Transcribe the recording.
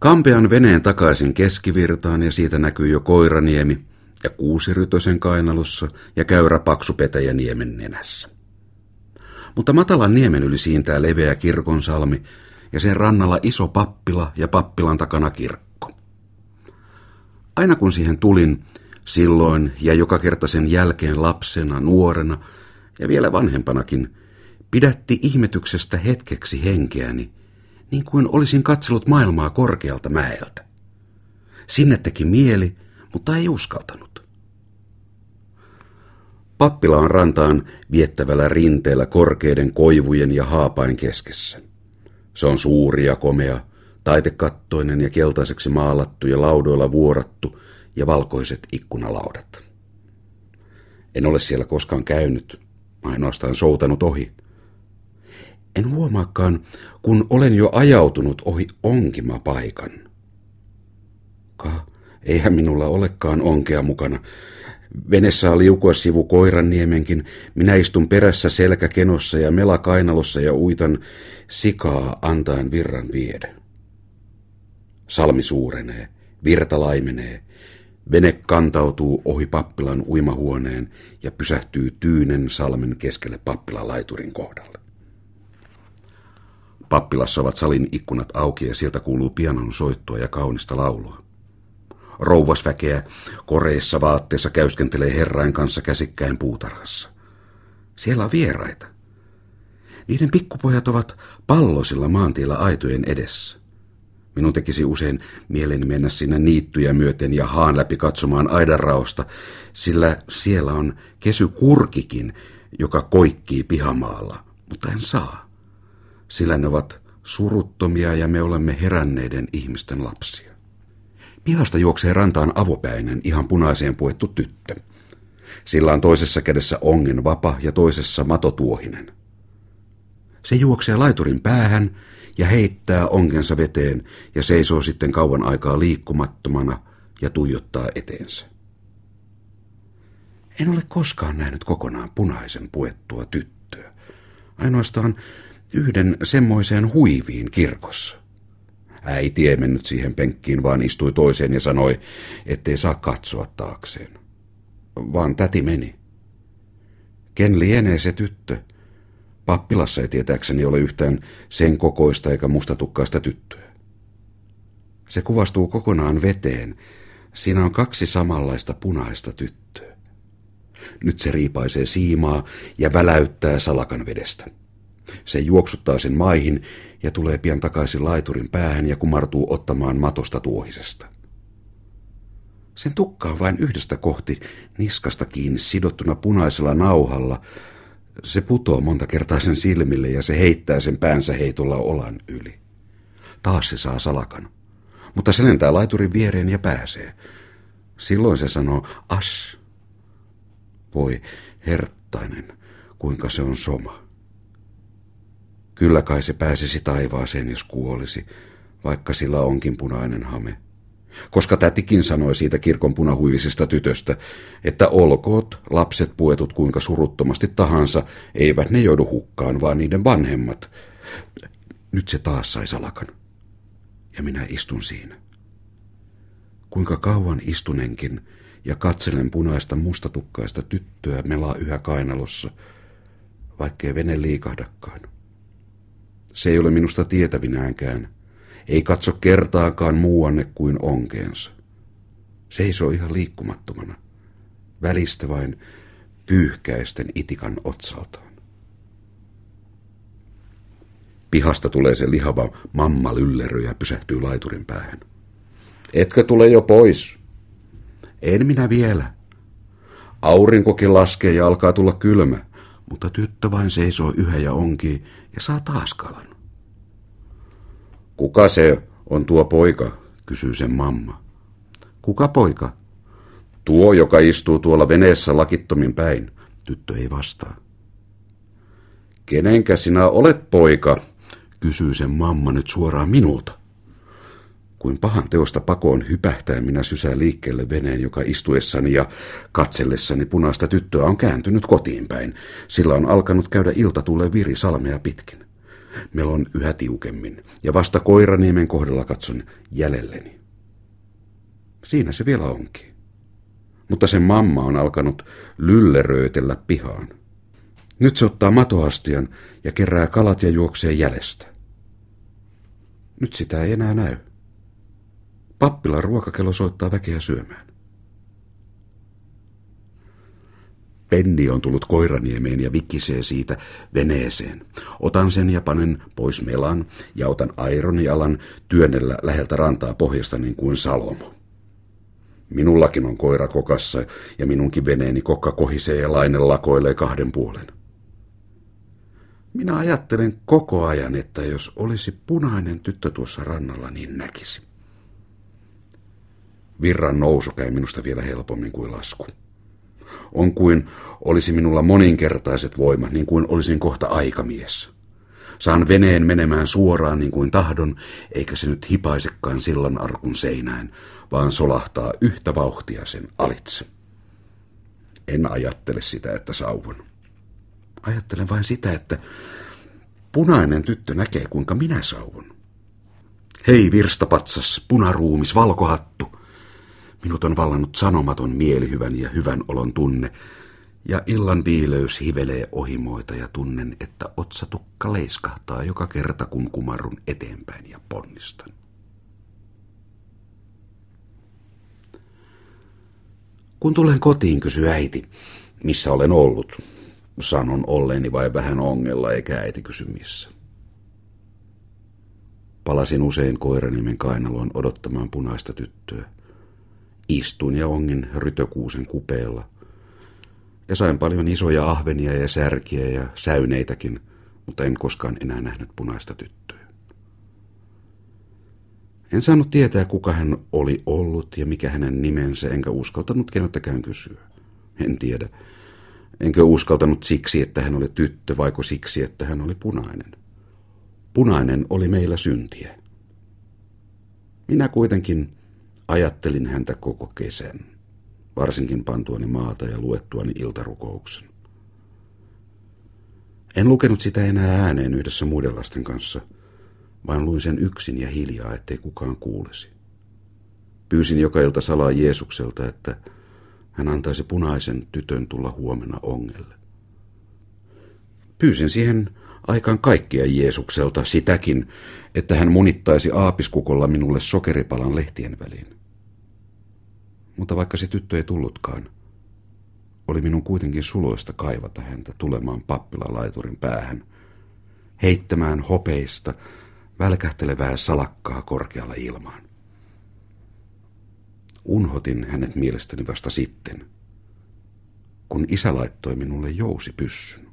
Kampean veneen takaisin keskivirtaan ja siitä näkyy jo Koiraniemi ja Kuusirytösen kainalossa ja käyrä paksu petäjä niemen nenässä. Mutta matalan niemen yli siintää leveä kirkonsalmi ja sen rannalla iso pappila ja pappilan takana kirkko. Aina kun siihen tulin, silloin ja joka kerta sen jälkeen lapsena, nuorena ja vielä vanhempanakin, pidätti ihmetyksestä hetkeksi henkeäni, niin kuin olisin katsellut maailmaa korkealta mäeltä. Sinne teki mieli, mutta ei uskaltanut. Pappilaan rantaan viettävällä rinteellä korkeiden koivujen ja haapain keskessä. Se on suuri ja komea, taitekattoinen ja keltaiseksi maalattu ja laudoilla vuorattu ja valkoiset ikkunalaudat. En ole siellä koskaan käynyt, ainoastaan soutanut ohi. En huomaakaan, kun olen jo ajautunut ohi onkimapaikan. Ka, eihän minulla olekaan onkea mukana. Vene saa liukua sivu Koiranniemenkin. Minä istun perässä selkäkenossa ja mela kainalossa ja uitan sikaa antaen virran viedä. Salmi suurenee, virta laimenee. Vene kantautuu ohi pappilan uimahuoneen ja pysähtyy Tyynen salmen keskelle pappilan laiturin kohdalle. Pappilassa ovat salin ikkunat auki ja sieltä kuuluu pianon soittoa ja kaunista laulua. Rouvasväkeä koreissa vaatteessa käyskentelee herrain kanssa käsikkäin puutarhassa. Siellä on vieraita. Niiden pikkupojat ovat pallosilla maantiellä aitojen edessä. Minun tekisi usein mieleni mennä sinne niittyjä myöten ja haan läpi katsomaan aidanraosta, sillä siellä on kesy kurkikin, joka koikkii pihamaalla, mutta en saa. Sillä ne ovat suruttomia ja me olemme heränneiden ihmisten lapsia. Pihasta juoksee rantaan avopäinen, ihan punaiseen puettu tyttö. Sillä on toisessa kädessä ongen vapa ja toisessa matotuohinen. Se juoksee laiturin päähän ja heittää onkensa veteen ja seisoo sitten kauan aikaa liikkumattomana ja tuijottaa eteensä. En ole koskaan nähnyt kokonaan punaisen puettua tyttöä. Ainoastaan yhden semmoiseen huiviin kirkossa. Äiti ei mennyt siihen penkkiin, vaan istui toiseen ja sanoi, ettei saa katsoa taakseen. Vaan täti meni. Ken lienee se tyttö? Pappilassa ei tietääkseni ole yhtään sen kokoista eikä mustatukkaista tyttöä. Se kuvastuu kokonaan veteen. Siinä on kaksi samanlaista punaista tyttöä. Nyt se riipaisee siimaa ja väläyttää salakan vedestä. Se juoksuttaa sen maihin ja tulee pian takaisin laiturin päähän ja kumartuu ottamaan matosta tuohisesta. Sen tukka on vain yhdestä kohti niskasta kiinni sidottuna punaisella nauhalla. Se putoo monta kertaa sen silmille ja se heittää sen päänsä heitolla olan yli. Taas se saa salakan. Mutta se lentää laiturin viereen ja pääsee. Silloin se sanoo, as. Voi, herttainen, kuinka se on soma. Kyllä kai se pääsisi taivaaseen, jos kuolisi, vaikka sillä onkin punainen hame. Koska tätikin sanoi siitä kirkon punahuivisesta tytöstä, että olkoot lapset puetut kuinka suruttomasti tahansa, eivät ne joudu hukkaan, vaan niiden vanhemmat. Nyt se taas sai salakan. Ja minä istun siinä. Kuinka kauan istunenkin ja katselen punaista mustatukkaista tyttöä melaa yhä kainalossa, vaikkei vene liikahdakaan. Se ei ole minusta tietävinäänkään. Ei katso kertaakaan muuanne kuin onkeensa. Seisoo ihan liikkumattomana. Välistä vain pyyhkäisten itikan otsaltaan. Pihasta tulee se lihava mamma lyllerö ja pysähtyy laiturin päähän. Etkö tule jo pois? En minä vielä. Aurinkokin laskee ja alkaa tulla kylmä mutta tyttö vain seisoo yhä ja onkii ja saa taas kalan. Kuka se on tuo poika, kysyy sen mamma. Kuka poika? Tuo, joka istuu tuolla veneessä lakittomin päin. Tyttö ei vastaa. Kenenkä sinä olet poika, kysyy sen mamma nyt suoraan minulta. Kuin pahan teosta pakoon hypähtää minä sysään liikkeelle veneen, joka istuessani ja katsellessani punaista tyttöä on kääntynyt kotiin päin. Sillä on alkanut käydä ilta tulee viri salmea pitkin. Melon yhä tiukemmin, ja vasta koiraniemen kohdalla katson jäljelleni. Siinä se vielä onkin. Mutta sen mamma on alkanut lylleröitellä pihaan. Nyt se ottaa matoastian ja kerää kalat ja juoksee jäljestä. Nyt sitä ei enää näy. Pappilan ruokakello soittaa väkeä syömään. Penni on tullut koiraniemeen ja vikisee siitä veneeseen. Otan sen ja panen pois melan ja otan airon työnnellä läheltä rantaa pohjasta niin kuin Salomo. Minullakin on koira kokassa ja minunkin veneeni kokka kohisee ja laine lakoilee kahden puolen. Minä ajattelen koko ajan, että jos olisi punainen tyttö tuossa rannalla, niin näkisi. Virran nousu käy minusta vielä helpommin kuin lasku. On kuin olisi minulla moninkertaiset voimat, niin kuin olisin kohta aikamies. Saan veneen menemään suoraan niin kuin tahdon, eikä se nyt hipaisekaan sillan arkun seinään, vaan solahtaa yhtä vauhtia sen alitse. En ajattele sitä, että sauvon. Ajattelen vain sitä, että punainen tyttö näkee, kuinka minä sauvon. Hei virstapatsas, punaruumis, valkohattu. Minut on vallannut sanomaton mielihyvän ja hyvän olon tunne, ja illan viileys hivelee ohimoita ja tunnen, että otsatukka leiskahtaa joka kerta, kun kumarrun eteenpäin ja ponnistan. Kun tulen kotiin, kysyy äiti, missä olen ollut. Sanon olleeni vai vähän ongella, eikä äiti kysy missä. Palasin usein koiranimen kainaloon odottamaan punaista tyttöä. Istuin ja ongin rytökuusen kupeella. Ja sain paljon isoja ahvenia ja särkiä ja säyneitäkin, mutta en koskaan enää nähnyt punaista tyttöä. En saanut tietää, kuka hän oli ollut ja mikä hänen nimensä, enkä uskaltanut keneltäkään kysyä. En tiedä. Enkö uskaltanut siksi, että hän oli tyttö, vaiko siksi, että hän oli punainen. Punainen oli meillä syntiä. Minä kuitenkin ajattelin häntä koko kesän, varsinkin pantuani maata ja luettuani iltarukouksen. En lukenut sitä enää ääneen yhdessä muiden lasten kanssa – vaan luin sen yksin ja hiljaa, ettei kukaan kuulisi. Pyysin joka ilta salaa Jeesukselta, että hän antaisi punaisen tytön tulla huomenna ongelle. Pyysin siihen aikaan kaikkia Jeesukselta sitäkin, että hän munittaisi aapiskukolla minulle sokeripalan lehtien väliin. Mutta vaikka se tyttö ei tullutkaan, oli minun kuitenkin suloista kaivata häntä tulemaan pappilalaiturin päähän, heittämään hopeista välkähtelevää salakkaa korkealla ilmaan. Unhotin hänet mielestäni vasta sitten, kun isä laittoi minulle jousipyssyn.